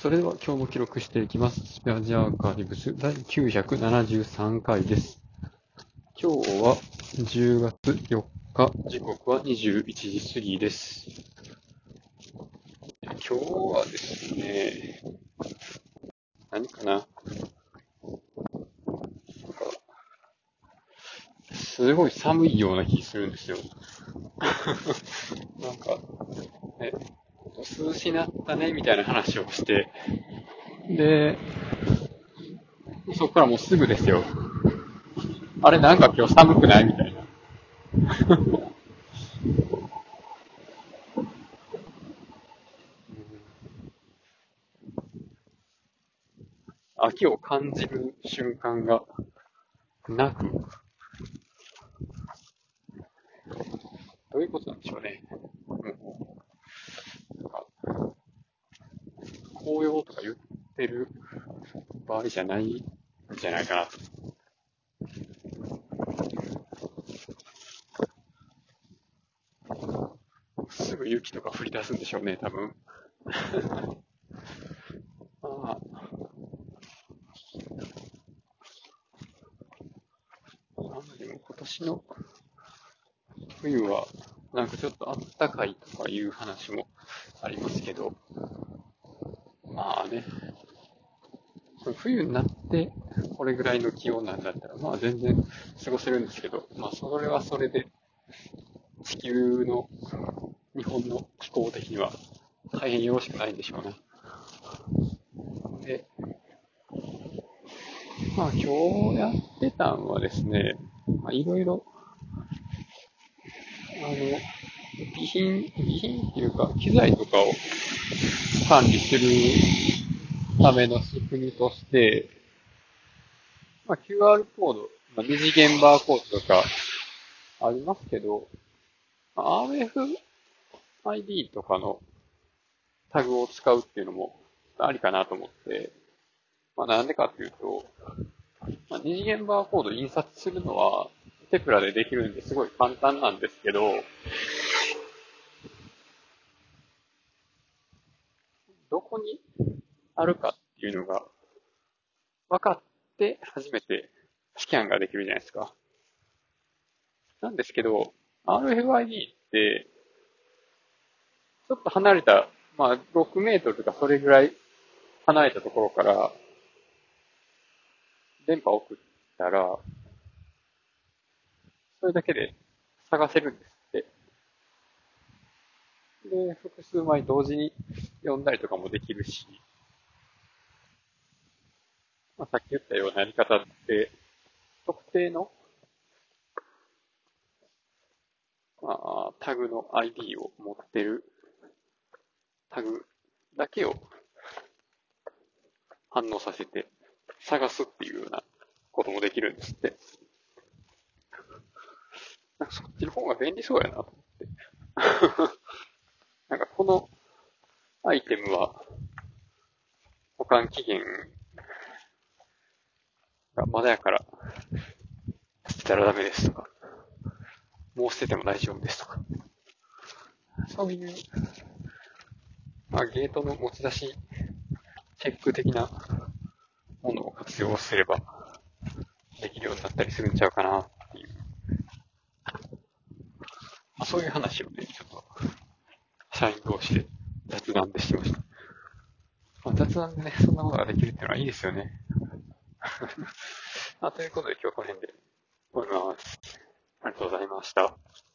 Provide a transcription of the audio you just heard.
それでは今日も記録していきます。スペアジアーカイブス第973回です。今日は10月4日、時刻は21時過ぎです。今日はですね、何かな、すごい寒いような気するんですよ。なんか、ね、涼しなったね、みたいな話をして、で、そこからもうすぐですよ。あれなんか今日寒くない？みたいな。秋を感じる瞬間がなく、どういうことなんでしょうね。うんなんか紅葉とか言ってる場合じゃないんじゃないかなと。すぐ雪とか降り出すんでしょうね、多分。あ あ。あでも今年の冬は、なんかちょっとあったかいとかいう話もありますけど、まあね、冬になってこれぐらいの気温なんだったら、まあ全然過ごせるんですけど、まあそれはそれで地球の日本の気候的には大変よろしくないんでしょうね。で、まあ今日やってたんはですね、まあいろいろ、あの、備品、備品っていうか機材とかを管理するための仕組みとして、まあ、QR コード、まあ、二次元バーコードとかありますけど、まあ RFID とかのタグを使うっていうのもありかなと思って、まあ、なんでかっていうと、まあ、二次元バーコード印刷するのはテプラでできるんですごい簡単なんですけど、どこにあるかっていうのが分かって初めてスキャンができるじゃないですか。なんですけど、RFID って、ちょっと離れた、まあ6メートルとかそれぐらい離れたところから、電波を送ったら、それだけで探せるんです。で、複数枚同時に読んだりとかもできるし、まあ、さっき言ったようなやり方って、特定の、まあ、タグの ID を持ってるタグだけを反応させて探すっていうようなこともできるんですって。なんかそっちの方が便利そうやなと思って。アイテムは保管期限がまだやから捨てたらダメですとか、もう捨てても大丈夫ですとか。そういう、まあゲートの持ち出しチェック的なものを活用すればできるようになったりするんちゃうかなっていう。まあ、そういう話をね、ちょっと社員同士で雑談でしてました。まあ、雑談でね、そんなことができるっていうのはいいですよね。ま あ、ということで今日はこの辺で終わります。ありがとうございました。